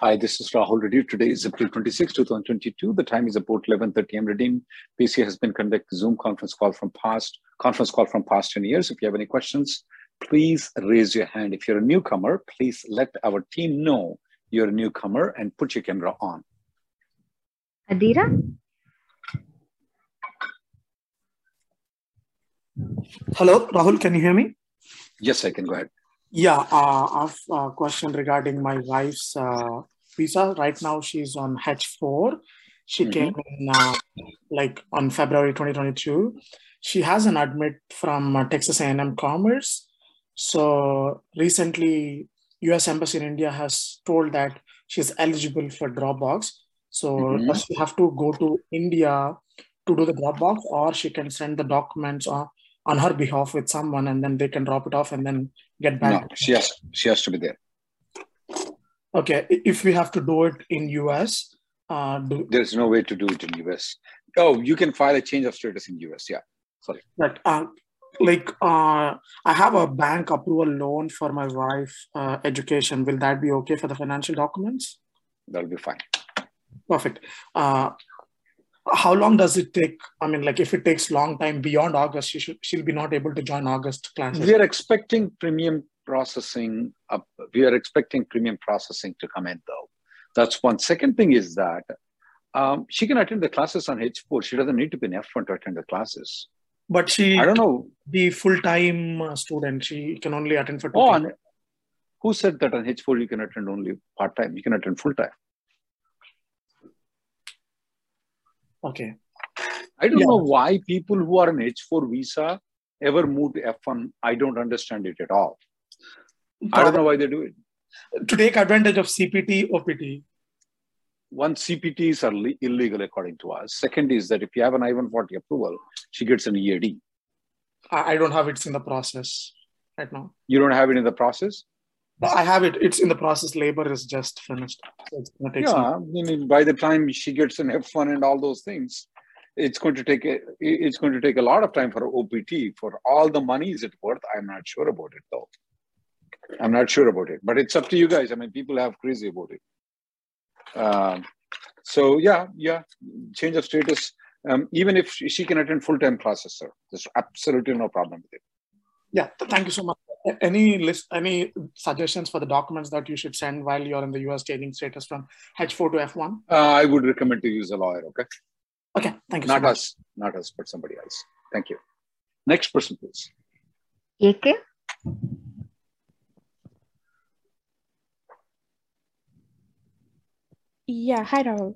Hi, this is Rahul Reddy. Today is April 26, 2022. The time is about 11.30 am. Redeem. PC has been conducting Zoom conference call from past conference call from past 10 years. If you have any questions, please raise your hand. If you're a newcomer, please let our team know you're a newcomer and put your camera on. Adira? Hello, Rahul, can you hear me? Yes, I can go ahead. Yeah, uh, I have a question regarding my wife's uh, visa. Right now, she's on H4. She Mhm. came in uh, like on February 2022. She has an admit from uh, Texas A&M Commerce. So recently, U.S. Embassy in India has told that she's eligible for Dropbox. So Mhm. does she have to go to India to do the Dropbox, or she can send the documents on, on her behalf with someone, and then they can drop it off and then get back? No, she has she has to be there. Okay, if we have to do it in US, uh, do, There's no way to do it in US. Oh, you can file a change of status in US. Yeah. Sorry. but uh, like uh, I have a bank approval loan for my wife uh, education. Will that be okay for the financial documents? That'll be fine. Perfect. Uh, how long does it take? I mean, like if it takes long time beyond August, she should she'll be not able to join August classes. We are expecting premium processing. Up, we are expecting premium processing to come in, though. That's one. Second thing is that um, she can attend the classes on H4. She doesn't need to be an F1 to attend the classes. But she I don't know. the full time uh, student. She can only attend for two. Oh, who said that on H4 you can attend only part time? You can attend full time. Okay. I don't Yeah. know why people who are an H4 visa ever move to F1. I don't understand it at all. I don't know why they do it. To take advantage of CPT, OPT. One, CPTs are le- illegal according to us. Second is that if you have an I-140 approval, she gets an EAD. I, I don't have it in the process right now. You don't have it in the process. I have it. It's in the process. Labor is just finished. So it's gonna take Yeah, some. I mean, by the time she gets an F1 and all those things, it's going to take a, it's going to take a lot of time for OPT. For all the money is it worth? I'm not sure about it though. I'm not sure about it, but it's up to you guys. I mean, people have crazy about it. Um, so yeah, yeah, change of status. Um, even if she can attend full-time classes, sir, there's absolutely no problem with it. Yeah. Thank you so much. A- Any list, any suggestions for the documents that you should send while you're in the US changing status from H4 to F1? Uh, I would recommend to use a lawyer. Okay, Okay. Thank you so not much. us, not us, but somebody else. Thank you. Next person, please. AK? Yeah, hi Rahul.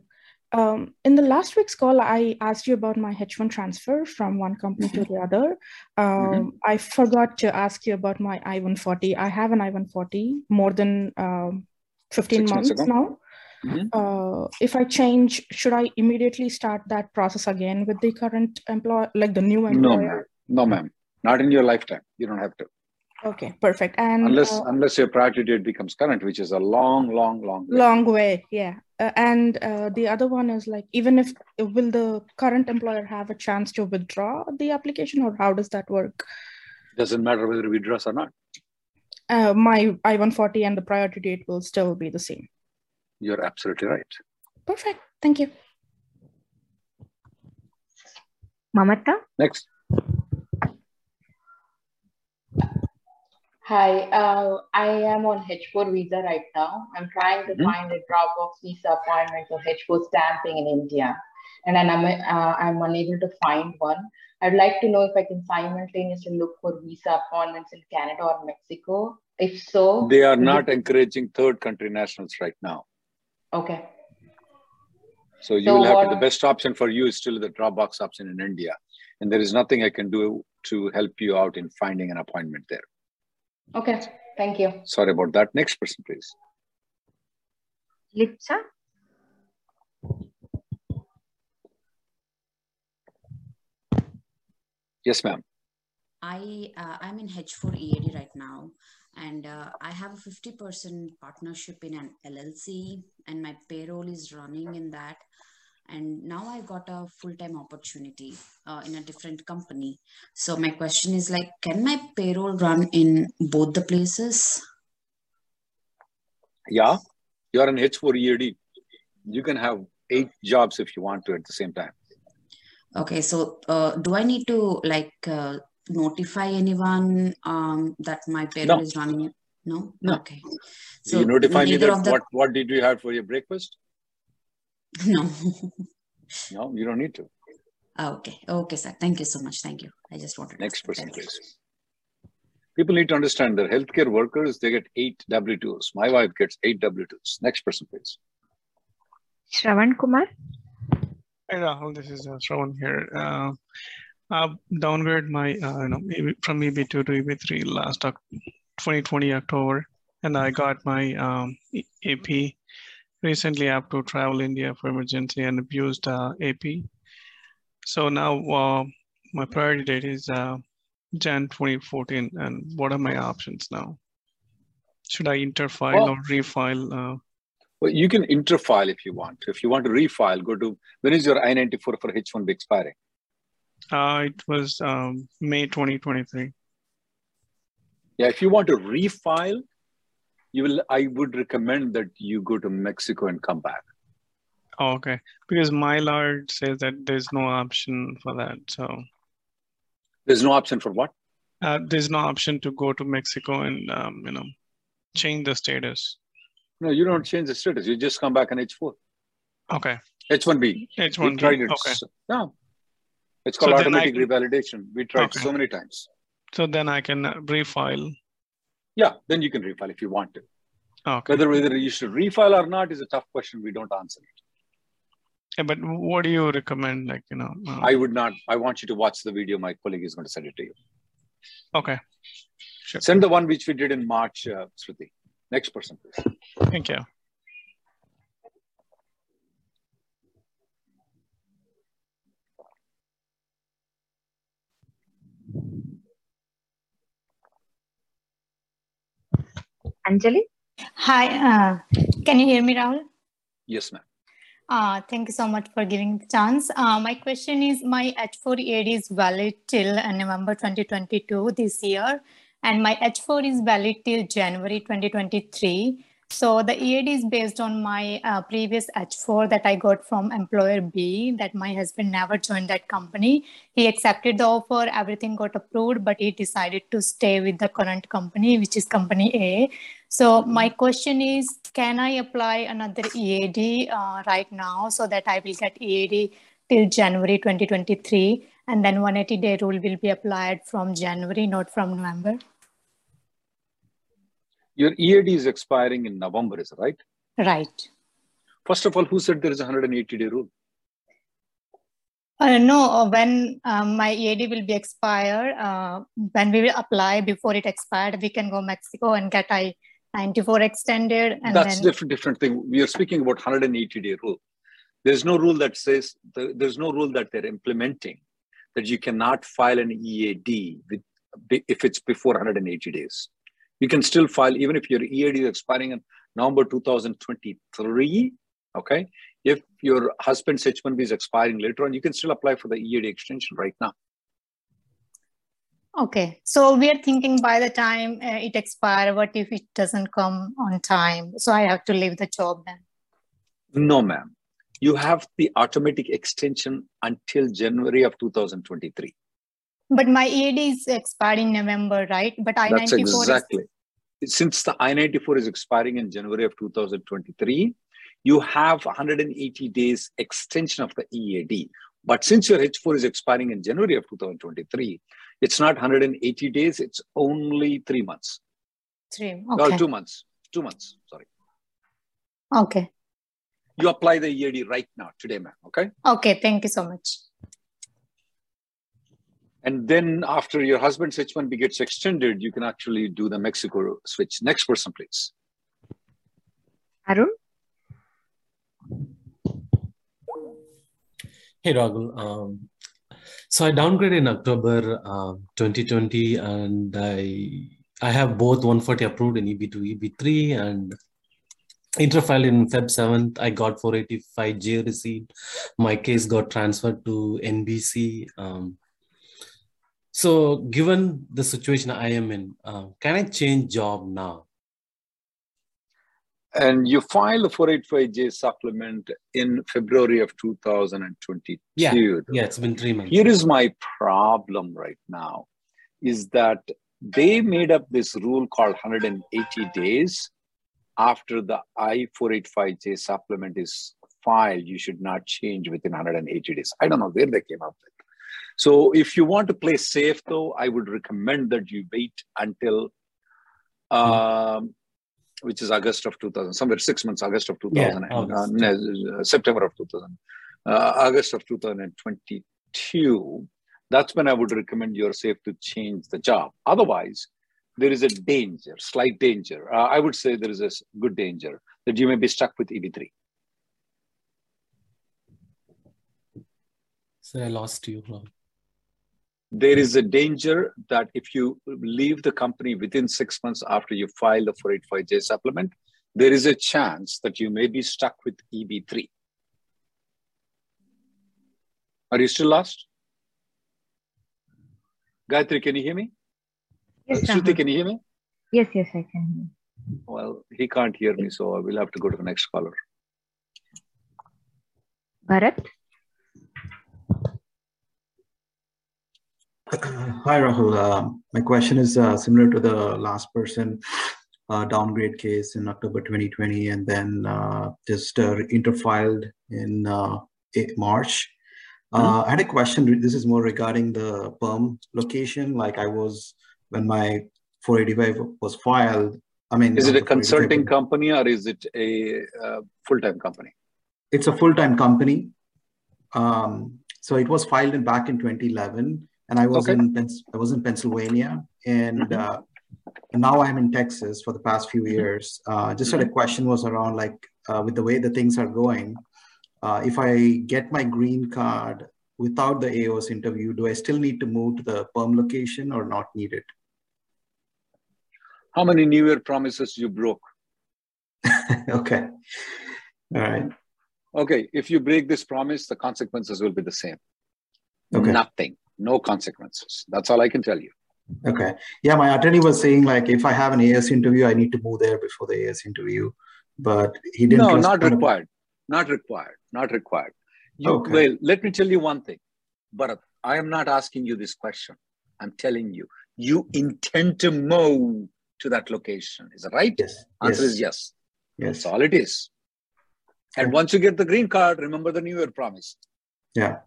Um, in the last week's call, I asked you about my H1 transfer from one company to the other. Um, I forgot to ask you about my I-140. I have an I-140 more than um, 15 Six months months now. Mhm. Uh, if I change, should I immediately start that process again with the current employer, like the new employer? No, ma'am. No, ma'am. Not in your lifetime. You don't have to. Okay, perfect. And Unless uh, unless your priority date becomes current, which is a long, long, long way. long way yeah uh, and uh, the other one is like even if will the current employer have a chance to withdraw the application or how does that work Doesn't matter whether we dress or not. uh, my i-140 and the priority date will still be the same You're absolutely right. perfect thank you Mamata? Next. Hi, uh, I am on H4 visa right now. I'm trying to Mhm. find a Dropbox visa appointment for H4 stamping in India, and then I'm uh, I'm unable to find one. I'd like to know if I can simultaneously look for visa appointments in Canada or Mexico. If so, They are not you- encouraging third country nationals right now. okay. So you So will have to, what- the best option for you is still the Dropbox option in India. And there is nothing I can do to help you out in finding an appointment there. Okay, thank you. Sorry about that. Next person, please. Lipsa? Yes, ma'am. I uh, I'm in H4 EAD right now, and uh, I have a 50% partnership in an LLC, and my payroll is running in that. And now I got a full-time opportunity uh, in a different company. So my question is like, can my payroll run in both the places? Yeah, you're an H4 EAD. You can have eight jobs if you want to at the same time. Okay, so uh, do I need to like uh, notify anyone um, that my payroll No. is running? No. No. Okay. So you notify me that the- what, what did you have for your breakfast? No. No, you don't need to. Ah, okay. Okay, sir. Thank you so much. Thank you. I just wanted to Next ask. person, Thank you. please. People need to understand that healthcare workers, they get eight W2s. My wife gets eight W2s. Next person, please. Shravan Kumar? Hi Rahul, this is uh, Shravan here. Uh, I've downgraded my uh, you know from EB2 to EB3 last Oc- 2020 October, and I got my um, AP recently. I have to travel India for emergency and abused uh, AP. So now uh, my priority date is uh, Jan 2014, and what are my options now? Should I interfile Well- or refile? Uh, Well, you can interfile if you want. If you want to refile, go to when is your I 94 for H1B expiring? uh, it was um, May 2023. Yeah, if you want to refile, you will. I would recommend that you go to Mexico and come back. Oh, okay. Because my lord says that there's no option for that. So There's no option for what? uh, there's no option to go to Mexico and um, you know change the status. No, you don't change the status. You just come back on H4, Okay. H1B. We H1B. tried it. Okay. No, it's called So automatic can- revalidation. We tried Okay. so many times. So then I can uh, refile. Yeah, then you can refile if you want to. Okay. Whether whether you should refile or not is a tough question. We don't answer it. Yeah, but what do you recommend? Like, you know, uh, I would not. I want you to watch the video. My colleague is going to send it to you. okay. Sure. Send the one which we did in March, uh, Shruti. Next person, please. Thank you. Anjali? Hi, uh, can you hear me, Rahul? Yes, ma'am. Uh, thank you so much for giving the chance. Uh, my question is my H4 EAD is valid till uh, November 2022 this year, and my H4 is valid till January 2023. So the EAD is based on my uh, previous H4 that I got from employer B that my husband never joined that company. He accepted the offer, everything got approved, but he decided to stay with the current company, which is company A. So my question is, can I apply another EAD uh, right now so that I will get EAD till January 2023 and then 180 day rule will be applied from January, not from November? Your EAD is expiring in November, is it right? Right. First of all, who said there is a 180 day rule? Uh, no, uh, when um, my EAD will be expired, uh, when we will apply before it expired, we can go Mexico and get I 94 extended. And That's then, different. Different thing. We are speaking about 180 day rule. There's no rule that says the, there's no rule that they're implementing that you cannot file an EAD with if it's before 180 days. You can still file even if your EAD is expiring in November 2023. Okay, if your husband's H1B is expiring later on, you can still apply for the EAD extension right now. okay. So we are thinking by the time uh, it expires, what if it doesn't come on time? So I have to leave the job then. No, ma'am. You have the automatic extension until January of 2023. But my EAD is expired in November, right? But I That's 94 exactly. Since the I 94 is expiring in January of 2023, you have 180 days extension of the EAD. But since your H4 is expiring in January of 2023, it's not 180 days, it's only three months. Three. Uh, or Okay. two months. Two months, sorry. Okay. You apply the EAD right now, today, ma'am. Okay. Okay. Thank you so much. And then after your husband's H1B gets extended, you can actually do the Mexico switch. Next person, please. Arun? Hey, Rahul. Um, so I downgraded in October um, 2020, and I I have both 140 approved in EB2, EB3, and interfile in Feb 7th. I got 485J received. My case got transferred to NBC. Um, so, given the situation I am in, uh, can I change job now? And you file the 485J supplement in February of 2022. Yeah, though. yeah, it's been three months. Here is my problem right now is that they made up this rule called 180 days after the I-485J supplement is filed, you should not change within 180 days. I don't know where they came up with. So if you want to play safe though, I would recommend that you wait until um, which is August of 2000, somewhere six months, August of 2000, Yeah, and, uh, no, September of 2000, uh, August of 2022. That's when I would recommend you're safe to change the job. Otherwise, there is a danger, slight danger. Uh, I would say there is a good danger that you may be stuck with E EB3. So I lost you. There is a danger that if you leave the company within six months after you file the 485J supplement, there is a chance that you may be stuck with EB3. Are you still lost? Gayatri, can you hear me? Yes, uh, Shruti, Rahul. can you hear me? Yes, yes, I can. hear. Well, he can't hear me, so I will have to go to the next caller. Bharat? Hi, Rahul. Um, my question is uh, similar to the last person uh, downgrade case in October 2020 and then uh, just uh, interfiled in uh, March. Uh, I had a question. This is more regarding the perm location. Like I was, when my 485 was filed, I mean, Is it a not the 485, consulting company or is it a uh, full-time company? It's a full-time company. Um, so it was filed in back in 2011 and I was Okay. in Pens- I was in Pennsylvania, and Mhm. uh, now I'm in Texas for the past few years. Uh, just had a question was around like uh, with the way the things are going, uh, if I get my green card without the AOS interview, do I still need to move to the perm location or not need it? How many New Year promises you broke? okay, all right, Okay, if you break this promise, the consequences will be the same. okay. Nothing, no consequences. That's all I can tell you. Okay. Yeah, my attorney was saying like if I have an AS interview, I need to move there before the AS interview, but he didn't. No, not required. Not required. Not required. You, Okay. Well, let me tell you one thing, Bharat. I am not asking you this question. I'm telling you, you intend to move to that location. Is that right? Yes. Answer yes. is yes. Yes. That's all it is. And once you get the green card, remember the New Year promise. Yeah.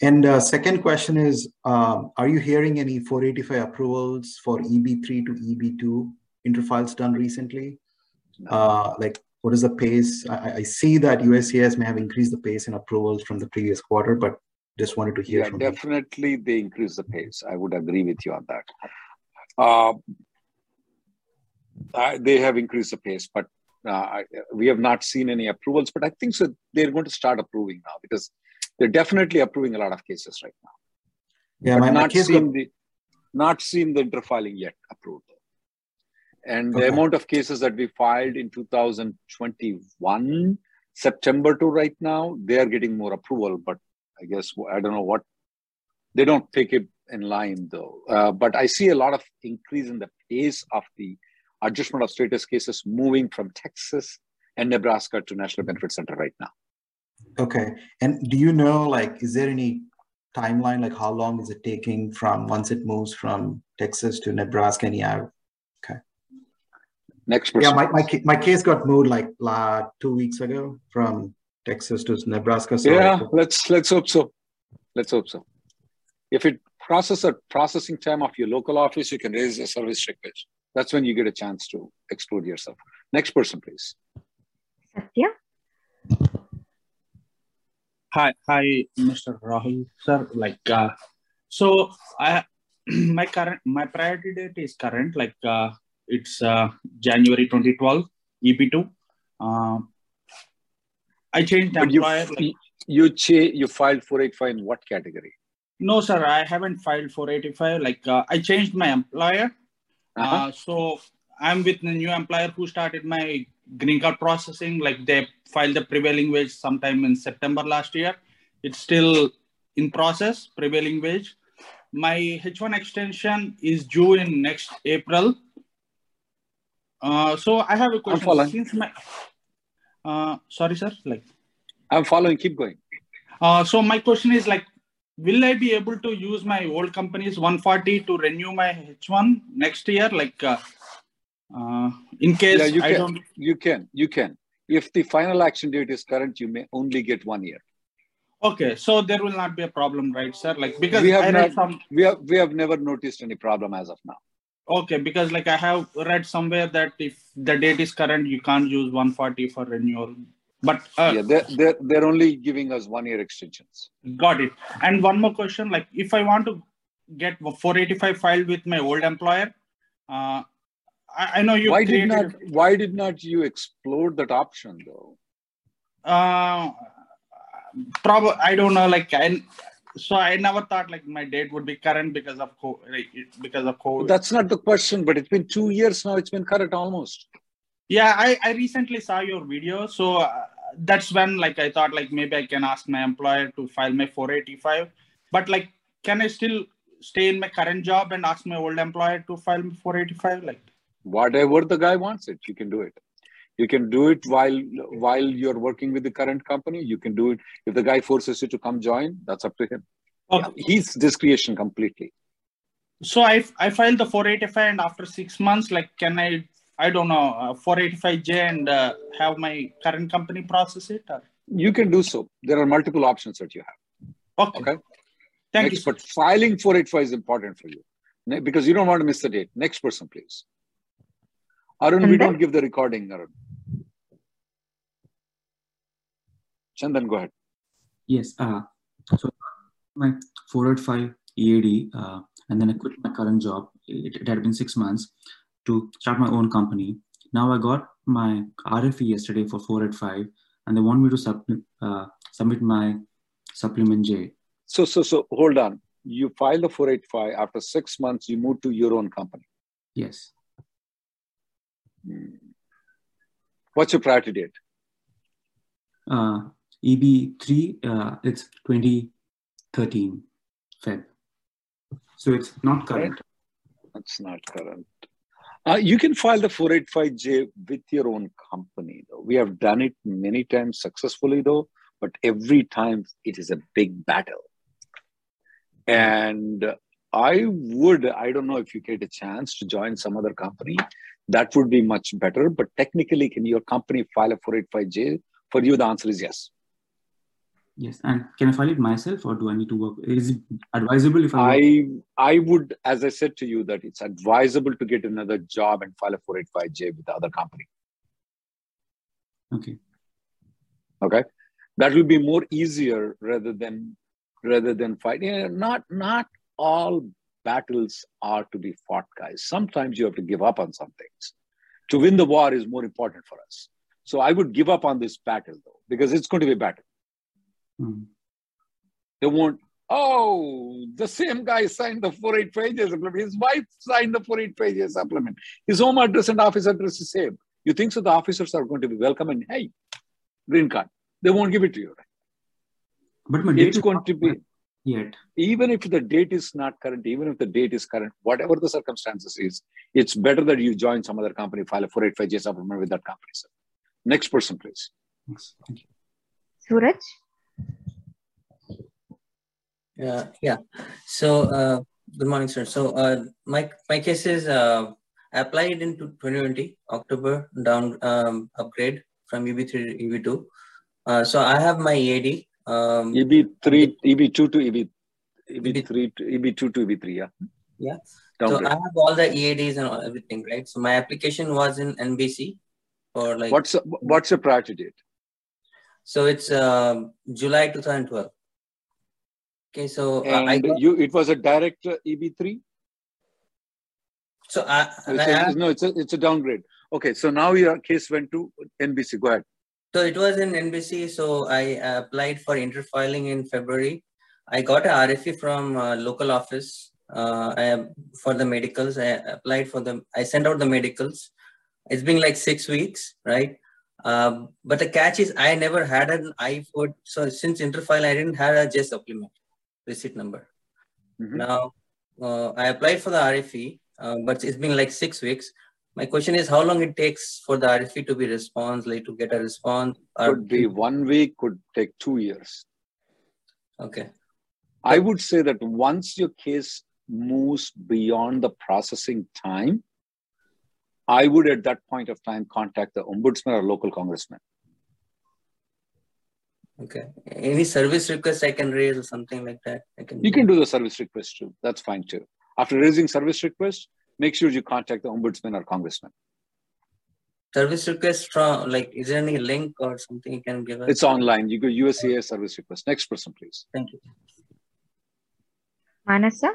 And uh, second question is, um, are you hearing any 485 approvals for EB3 to EB2 interfiles done recently? Uh, like, what is the pace? I, I- see that USCIS may have increased the pace in approvals from the previous quarter, but just wanted to hear Yeah, from you. definitely they increase the pace. I would agree with you on that. Uh, I- they have increased the pace, but uh, I- we have not seen any approvals. But I think so they're going to start approving now because they're definitely approving a lot of cases right now. Yeah, but not case seen the not seen the interfiling yet approved. And the Okay. amount of cases that we filed in 2021 September to right now, they are getting more approval. But I guess I don't know what they don't take it in line though. Uh, but I see a lot of increase in the pace of the adjustment of status cases moving from Texas and Nebraska to National Benefit Center right now. Okay. And do you know, like, is there any timeline? Like how long is it taking from once it moves from Texas to Nebraska? Any okay. Next person. Yeah, my, my, my case got moved like uh, two weeks ago from Texas to Nebraska. So yeah, let's let's hope so. Let's hope so. If it process a processing time of your local office, you can raise a service request. That's when you get a chance to explore yourself. Next person, please. Satya. Hi, hi, Mr. Rahul, sir. Like, uh, so I, my current, my priority date is current. Like, uh, it's uh, January 2012, EB2. Uh, I changed but employer. You, like, you, cha- you filed 485 in what category? No, sir, I haven't filed 485. Like, uh, I changed my employer. Uh-huh. Uh, so I'm with the new employer who started my green card processing. Like, they filed the prevailing wage sometime in September last year. It's still in process, prevailing wage. My H1 extension is due in next April. Uh, so I have a question. I'm following. Since my, uh, sorry, sir. Like, I'm following. Keep going. Uh, so my question is like, will I be able to use my old company's 140 to renew my H1 next year? Like, uh, in case yeah, you I can. don't. You can. You can. If the final action date is current, you may only get one year. Okay, so there will not be a problem, right, sir? Like because we have I not, some. we have we have never noticed any problem as of now. Okay, because like I have read somewhere that if the date is current, you can't use 140 for renewal. But uh, yeah, they're, they're they're only giving us one year extensions. Got it. And one more question: like if I want to get 485 filed with my old employer, uh, I, I know you. Why did not Why did not you explore that option though? Uh, probably I don't know. Like I, so I never thought like my date would be current because of co- like, because of COVID. That's not the question. But it's been two years now. It's been current almost. Yeah, I, I recently saw your video, so uh, that's when like I thought like maybe I can ask my employer to file my 485. But like, can I still stay in my current job and ask my old employer to file my 485? Like, Whatever the guy wants it, you can do it. You can do it while while you're working with the current company. You can do it if the guy forces you to come join. That's up to him. Okay. He's discretion completely. so I I filed the 485, and after six months, like, can I I don't know uh, 485J and uh, have my current company process it? Or? You can do so. There are multiple options that you have. Okay. Okay. Thank Next, you. but filing 485 is important for you because you don't want to miss the date. Next person, please. Arun, we Chandan? don't give the recording, Arun. Chandan, go ahead. Yes. Uh, so my 485 EAD, uh, and then I quit my current job. It, it had been six months to start my own company. Now I got my RFE yesterday for 485, and they want me to submit uh, submit my supplement J. So, so, so hold on. You file the 485. After six months, you move to your own company. Yes. Hmm. What's your priority date? Uh, EB3, uh, it's 2013 Feb. So it's not current. That's not current. Uh, you can file the 485J with your own company, though. We have done it many times successfully, though, but every time it is a big battle. And I would, I don't know if you get a chance to join some other company, that would be much better. But technically, can your company file a 485J? For you, the answer is yes. Yes. And can I file it myself or do I need to work? Is it advisable if I, work- I I would, as I said to you, that it's advisable to get another job and file a 485J with the other company. Okay. Okay, that will be more easier rather than rather than fighting. Not not all battles are to be fought, guys. Sometimes you have to give up on some things. To win the war is more important for us. So I would give up on this battle though, because it's going to be a battle. Hmm. They won't. Oh, the same guy signed the 485J supplement. His wife signed the 485J supplement. His home address and office address is same. You think so? The officers are going to be welcome and hey, green card. They won't give it to you. Right? But my It's going to be yet. even if the date is not current, even if the date is current, whatever the circumstances is, it's better that you join some other company, file a 485J supplement with that company. Sir. Next person, please. Thanks. Thank you. Suraj? Yeah, yeah. So, uh, good morning, sir. So, uh, my my case is uh, I applied into 2020 October down um, upgrade from EB3 to EB2. Uh, so I have my EAD. Um, EB3, EB2 to EB, EB3 to EB2 to EB3. Yeah. Yeah. So I have all the EADs and all, everything, right? So my application was in NBC for like. What's what's your priority date? So it's uh, July 2012. Okay, so uh, and I got, you it was a direct uh, EB3. so I, It's I a- no, it's a it's a downgrade. Okay, so now your case went to NBC. Go ahead. So it was in NBC. So I uh, applied for interfiling in February. I got a RFE from uh, local office uh, I, for the medicals. I applied for them. I sent out the medicals. It's been like six weeks, right? Um, but the catch is I never had an I-4. So since interfile, I didn't have a J supplement receipt number. Now uh, I applied for the RFE, uh, but it's been like six weeks. My question is how long it takes for the RFE to be response, like to get a response? or- Could be one week. Could take two years. Okay. I would say that once your case moves beyond the processing time, I would at that point of time contact the ombudsman or local congressman. Okay. Any service request I can raise or something like that? I can. You can do the service request too. That's fine too. After raising service request, make sure you contact the ombudsman or congressman. Service request from like, is there any link or something you can give us? It's online. You go USCIS service request. Next person, please. Thank you. Manasa?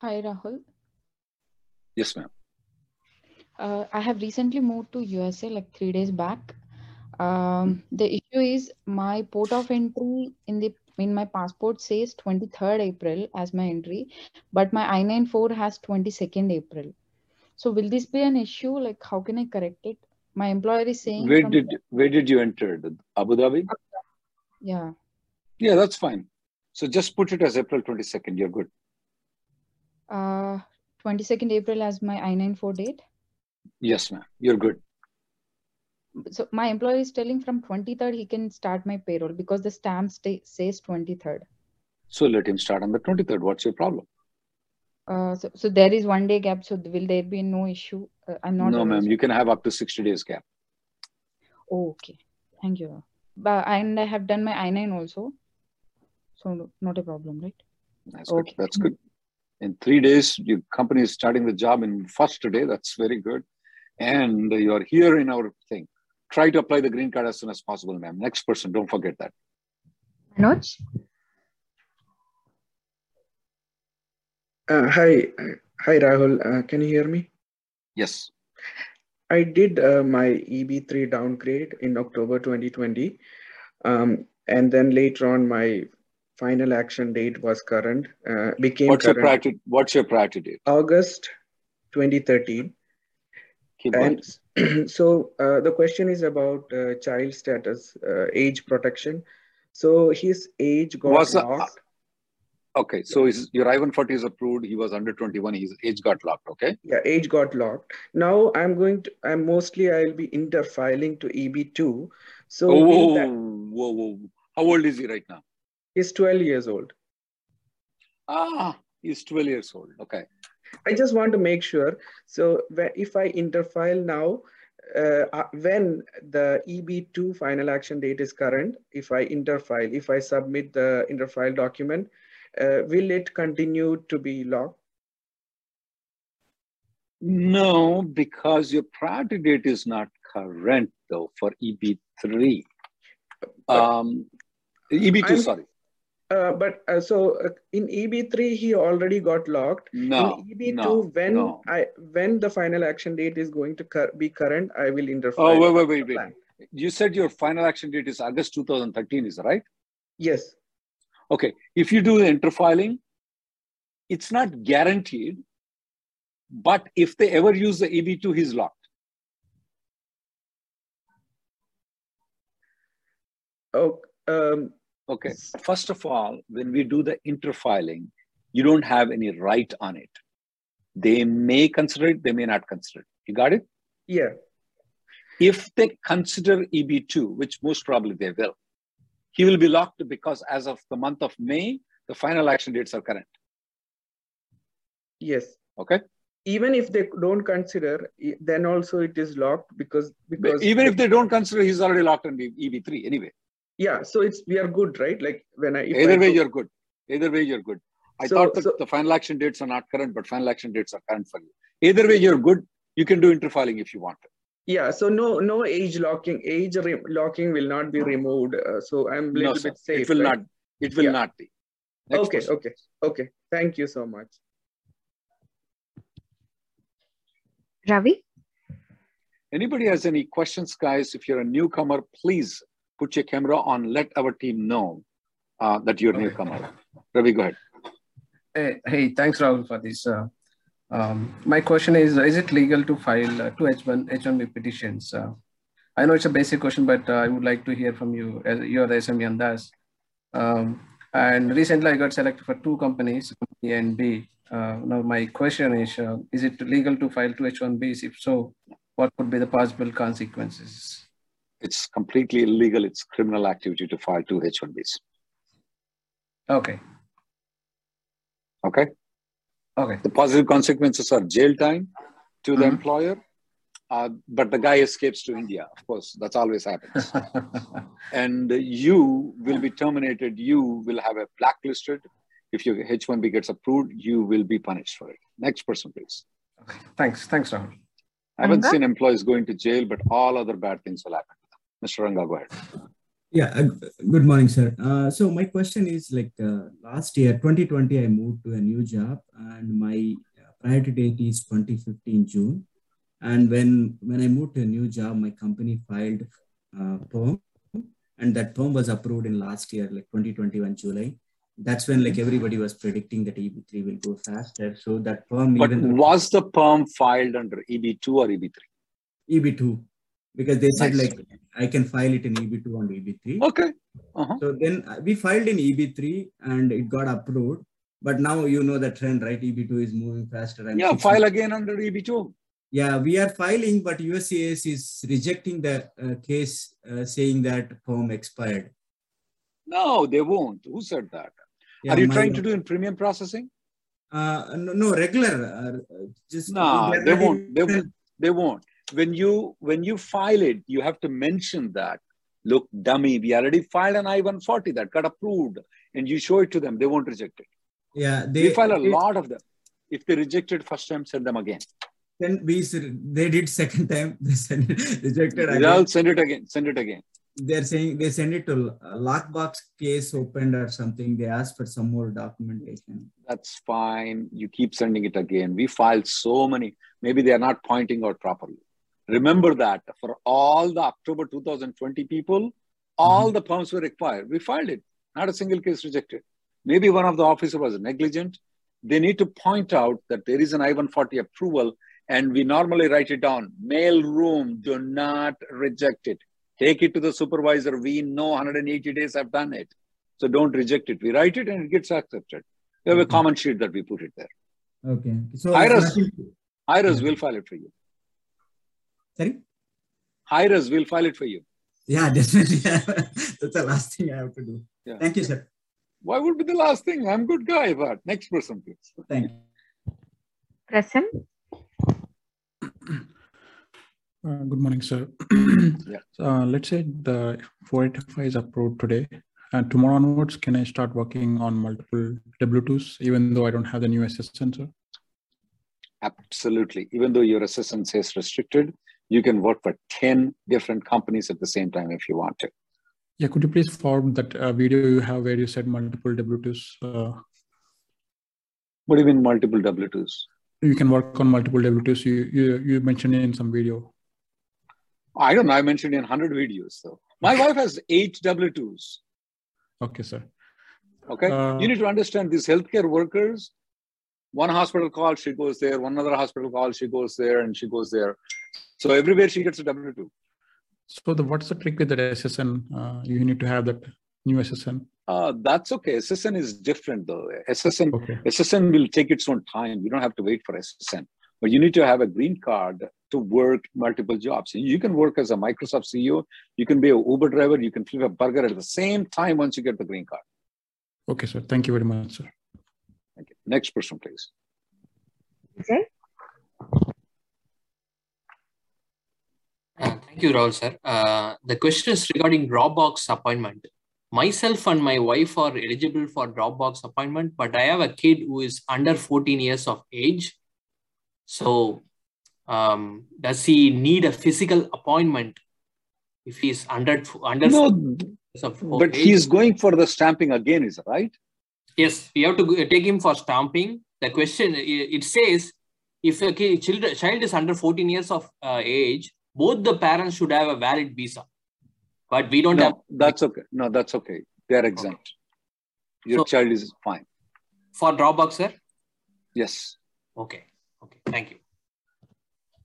Hi, Rahul. Yes, ma'am. Uh, I have recently moved to USA like three days back. Um, the issue is my port of entry in the in my passport says 23rd April as my entry, but my I-94 has 22nd April. So will this be an issue? Like, how can I correct it? My employer is saying Where did where did you enter? Abu Dhabi? yeah. Yeah, that's fine. So just put it as April 22nd. You're good. Uh, 22nd April as my I-94 date. Yes, ma'am. You're good. So my employer is telling from 23rd he can start my payroll because the stamp stay, says 23rd. So let him start on the 23rd. What's your problem? Uh, so, so there is one day gap. So will there be no issue? Uh, I'm not. no, ma'am. You can have up to 60 days gap. Oh, okay. Thank you. But and I have done my I9 also. So no- not a problem, right? That's good. That's good. In three days, your company is starting the job in first day. That's very good. And you are here in our thing. Try to apply the green card as soon as possible, ma'am. Next person, don't forget that. Manoj? Uh, hi, hi Rahul. Uh, can you hear me? Yes. I did uh, my EB3 downgrade in October 2020, um, and then later on my final action date was current. Uh, became What's your current priority? What's your priority date? August 2013. Keep and so uh, the question is about uh, child status, uh, age protection. So his age got Was the- locked. Okay, so his, your I-140 is approved. He was under 21. His age got locked. Okay. Yeah, age got locked. Now I'm going to, I'm mostly, I'll be interfiling to EB2. So oh, whoa, that- whoa, whoa. How old is he right now? he's 12 years old. Ah, he's 12 years old. Okay. I just want to make sure. So if I interfile now, uh, uh, when the EB2 final action date is current, if I interfile, if I submit the interfile document, uh, will it continue to be locked? No, because your priority date is not current though for EB3. Um, EB2, I'm- sorry. Uh, but uh, so uh, in EB3 he already got locked. No, In EB2 no, when no. I when the final action date is going to cur- be current, I will interfile. Oh, wait, wait, wait, wait. Plan. You said your final action date is August 2013, is that right? Yes. Okay. If you do the interfiling, it's not guaranteed, but if they ever use the EB2, he's locked. Oh, um, Okay. First of all, when we do the interfiling, you don't have any right on it. They may consider it, they may not consider it. You got it? yeah. If they consider EB2, which most probably they will, he will be locked because as of the month of May, the final action dates are current. Yes. Okay. Even if they don't consider, then also it is locked because because even if they don't consider, he's already locked in EB3 anyway. Yeah. So it's we are good, right? Like when I either I way go, you're good. Either way you're good. I So- thought that so- the final action dates are not current, but final action dates are current for you. Either way you're good. You can do interfiling if you want. Yeah. So no no age locking age re- locking will not be removed. Uh, so I'm a little no, bit safe. It will right? not. It will Yeah. not be. Next okay. person. Okay. Okay. Thank you so much. Ravi? Anybody has any questions, guys? If you're a newcomer, please put your camera on. Let our team know uh, that you're a newcomer. Ravi, go ahead. Hey, hey, thanks, Rahul, for this. Uh, um, my question is: Is it legal to file uh, two H1 H1B petitions? Uh, I know it's a basic question, but uh, I would like to hear from you. As you're the SME on this. Um, and recently, I got selected for two companies, A and B. Uh, now, my question is: uh, Is it legal to file two H1Bs? If so, what could be the possible consequences? It's completely illegal. It's criminal activity to file two H1Bs. Okay. Okay. Okay. The positive consequences are jail time to the Mhm. employer, uh, but the guy escapes to India. Of course, that's always happens. and you will be terminated. You will have a blacklisted. If your H1B gets approved, you will be punished for it. Next person, please. Thanks. Thanks, Rahul. I haven't seen employees going to jail, but all other bad things will happen. Mr. Ranga, go ahead. Yeah, uh, good morning, sir. Uh, so my question is like uh, last year, 2020, I moved to a new job and my priority date is 2015 June. And when, when I moved to a new job, my company filed uh, perm and that perm was approved in last year, like 2021 July. That's when like everybody was predicting that EB3 will go faster. So that perm But was the perm filed under EB2 or E EB3? EB2 because they said Nice. like I can file it in EB2 and EB3. Okay. Uh-huh. So then uh, we filed in EB3 and it got approved. But now you know the trend, right? EB2 is moving faster. and Yeah, file again under E EB2. Yeah, we are filing, but USCIS is rejecting the uh, case, uh, saying that form expired. No, they won't. Who said that? Yeah, Are you trying to do in premium processing? Uh, no, no, regular. Uh, just No, they won't. They won't. They won't. When you when you file it, you have to mention that. Look, dummy, we already filed an I-140 that got approved, and you show it to them. They won't reject it. Yeah, we they file a they- lot of them. If they reject it first time, send them again. Then we they did second time. They sent rejected again. They'll send it again. Send it again. They're saying they send it to lockbox case opened or something. They ask for some more documentation. That's fine. You keep sending it again. We filed so many. Maybe they are not pointing out properly. Remember that for all the October 2020 people, all mm-hmm. the perms were required. We filed it. Not a single case rejected. Maybe one of the officer was negligent. They need to point out that there is an I-140 approval and we normally write it down. Mail room, do not reject it. Take it to the supervisor. We know 180 days I've done it. So don't reject it. We write it and it gets accepted. We have a Okay. common sheet that we put it there. Okay. So Iris, nothing- will file it for you. Sorry? Iris will file it for you. Yeah, definitely. That's the last thing I have to do. Yeah. Thank you, sir. Why would be the last thing? I'm good guy, but next person, please. Thank you. Prasan? Uh, Good morning, sir. Yeah. Uh, Let's say the 485 is approved today, and tomorrow onwards, can I start working on multiple W-2s, even though I don't have the new SSN, sir? Absolutely. Even though your SSN says restricted, you can work for 10 different companies at the same time if you want to. Yeah, could you please forward that uh, video you have where you said multiple W-2s? uh, What do you mean multiple W2s? You can work on multiple W-2s. You you you mentioned in some video. I don't know. I mentioned in 100 videos. So my wife has eight W2s. Okay, sir. Okay. Uh, you need to understand these healthcare workers. One hospital call, she goes there. One other hospital call, she goes there, and she goes there. So everywhere she gets a W two. So the what's the trick with that SSN? Uh, you need to have that new SSN. Uh, that's okay. SSN is different though. SSN Okay. SSN will take its own time. You don't have to wait for SSN. but you need to have a green card to work multiple jobs. You can work as a Microsoft CEO, you can be a Uber driver, you can flip a burger at the same time once you get the green card. Okay, sir. Thank you very much, sir. Thank you. Next person, please. Okay. Uh, thank you, Rahul, sir. Uh, the question is regarding Dropbox appointment. Myself and my wife are eligible for Dropbox appointment, but I have a kid who is under 14 years of age. So, um, does he need a physical appointment if he's under under? No, of but he's going for the stamping again, is it right? Yes, we have to take him for stamping. The question it says if a child is under 14 years of uh, age, both the parents should have a valid visa. But we don't no, have that's okay. No, that's okay. They're exempt. Your So- child is fine. for Dropbox, sir. Yes. Okay. Okay. Thank you.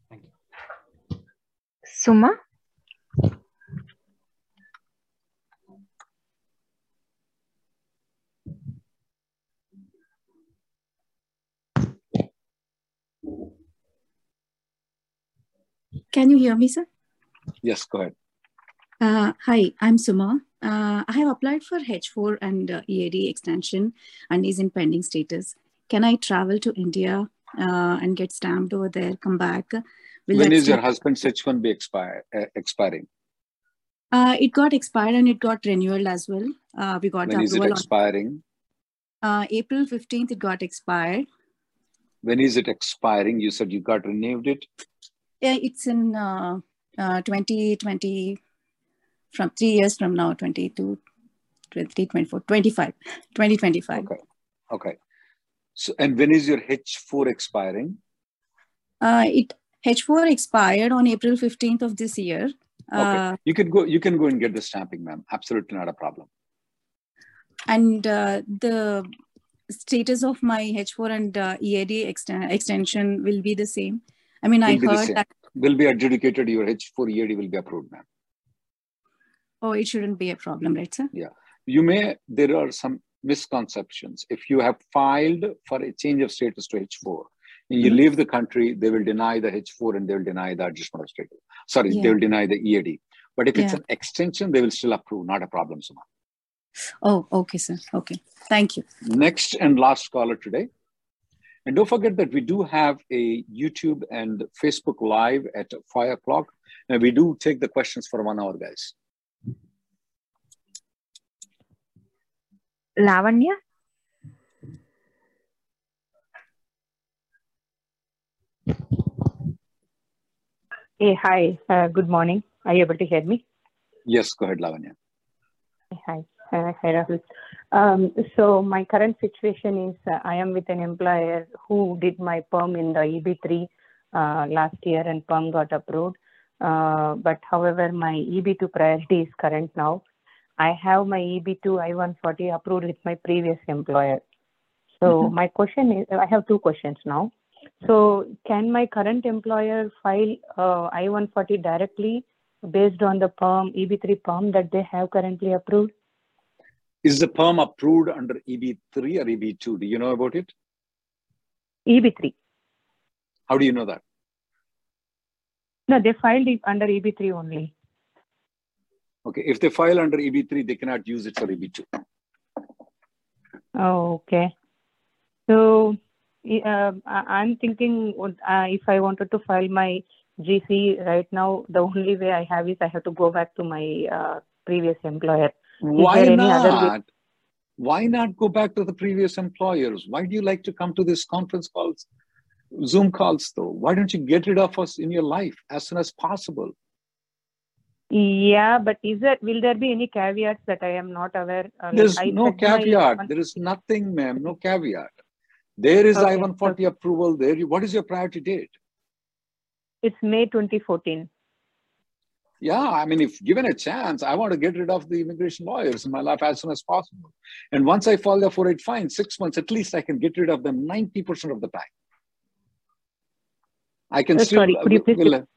Thank you. Suma? Can you hear me, sir? Yes, go ahead. Uh, hi, I'm Suma. Uh, I have applied for H4 and uh, EAD extension and is in pending status. Can I travel to India uh, and get stamped over there, come back? Will when is your husband's H1B expire, uh, expiring? Uh, it got expired and it got renewed as well. Uh, we got When is it expiring? on uh, April 15th, it got expired. When is it expiring? You said you got renewed it. Yeah, it's in uh, uh, 2020, from three years from now, 22, 23, 24, 25, 2025. Okay. Okay. So, and when is your H4 expiring? Uh, it H4 expired on April 15th of this year. Okay. Uh, you can go. You can go and get the stamping, ma'am. Absolutely not a problem. and uh, the status of my H4 and uh, EAD ext- extension will be the same. I mean, I Will be heard that, Will be adjudicated. Your H4 EAD will be approved, ma'am. oh, it shouldn't be a problem, right, sir? Yeah. You may. There are some misconceptions. If you have filed for a change of status to H4 and you Mhm. leave the country, they will deny the H4 and they will deny the adjustment of status. Sorry, Yeah. they will deny the EAD. But if it's Yeah. an extension, they will still approve. Not a problem, Suma. Oh, okay, sir. Okay. Thank you. next and last caller today. And don't forget that we do have a YouTube and Facebook live at five o'clock. And we do take the questions for one hour, guys. Lavanya? Hey, hi. Uh, good morning. Are you able to hear me? Yes, go ahead, Lavanya. Hi. Uh, hi, Rahul. Um, so my current situation is uh, I am with an employer who did my perm in the EB3 uh, last year and perm got approved. Uh, but however, my EB2 priority is current now. I have my EB2 I-140 approved with my previous employer. So Mhm. my question is, I have two questions now. So can my current employer file uh, I-140 directly based on the perm, EB3 perm that they have currently approved? Is the perm approved under EB3 or EB2? Do you know about it? EB3. How do you know that? No, they filed it under EB3 only. Okay, if they file under EB3, they cannot use it for EB2. Oh, okay. So uh, I'm thinking uh, if I wanted to file my GC right now, the only way I have is I have to go back to my uh, previous employer. Why there any other way? not? Why not go back to the previous employers? Why do you like to come to these conference calls, Zoom calls though? Why don't you get rid of us in your life as soon as possible? Yeah, but is there will there be any caveats that I am not aware? Uh, There's I no my caveat. There is nothing, ma'am. No caveat. There is Okay, I-140 approval. There. You- What is your priority date? It's May 2014. Yeah, I mean, if given a chance, I want to get rid of the immigration lawyers in my life as soon as possible. And once I file the 485 fine, six months at least, I can get rid of them 90% of the time. I can Uh, still. sorry, could you please will-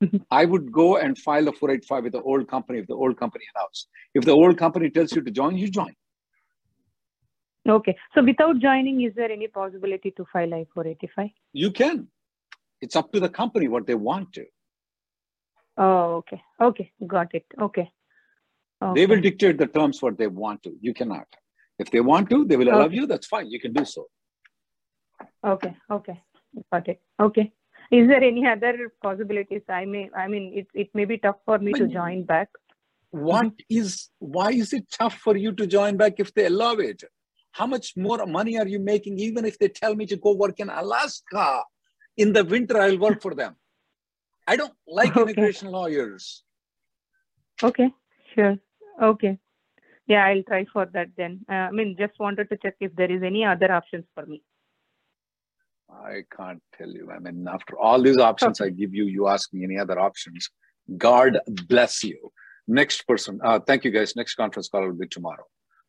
I would go and file a 485 with the old company if the old company allows. If the old company tells you to join, you join. Okay. So without joining, is there any possibility to file I-485? You can. It's up to the company what they want to. Oh, okay. Okay. Got it. Okay. They will dictate the terms what they want to. You cannot. If they want to, they will allow Okay. you. That's fine. You can do so. Okay. Okay. Got it. Okay. Is there any other possibilities? I may, I mean, it, it may be tough for me to join back. What is? Why is it tough for you to join back if they allow it? How much more money are you making? Even if they tell me to go work in Alaska in the winter, I'll work for them. I don't like Okay. immigration lawyers. Okay. Sure. Okay. Yeah, I'll try for that then. Uh, I mean, just wanted to check if there is any other options for me. I can't tell you. I mean, after all these options I give you, you ask me any other options. God bless you. Next person. Uh, thank you, guys. Next conference call will be tomorrow.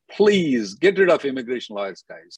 Please get rid of immigration lawyers, guys.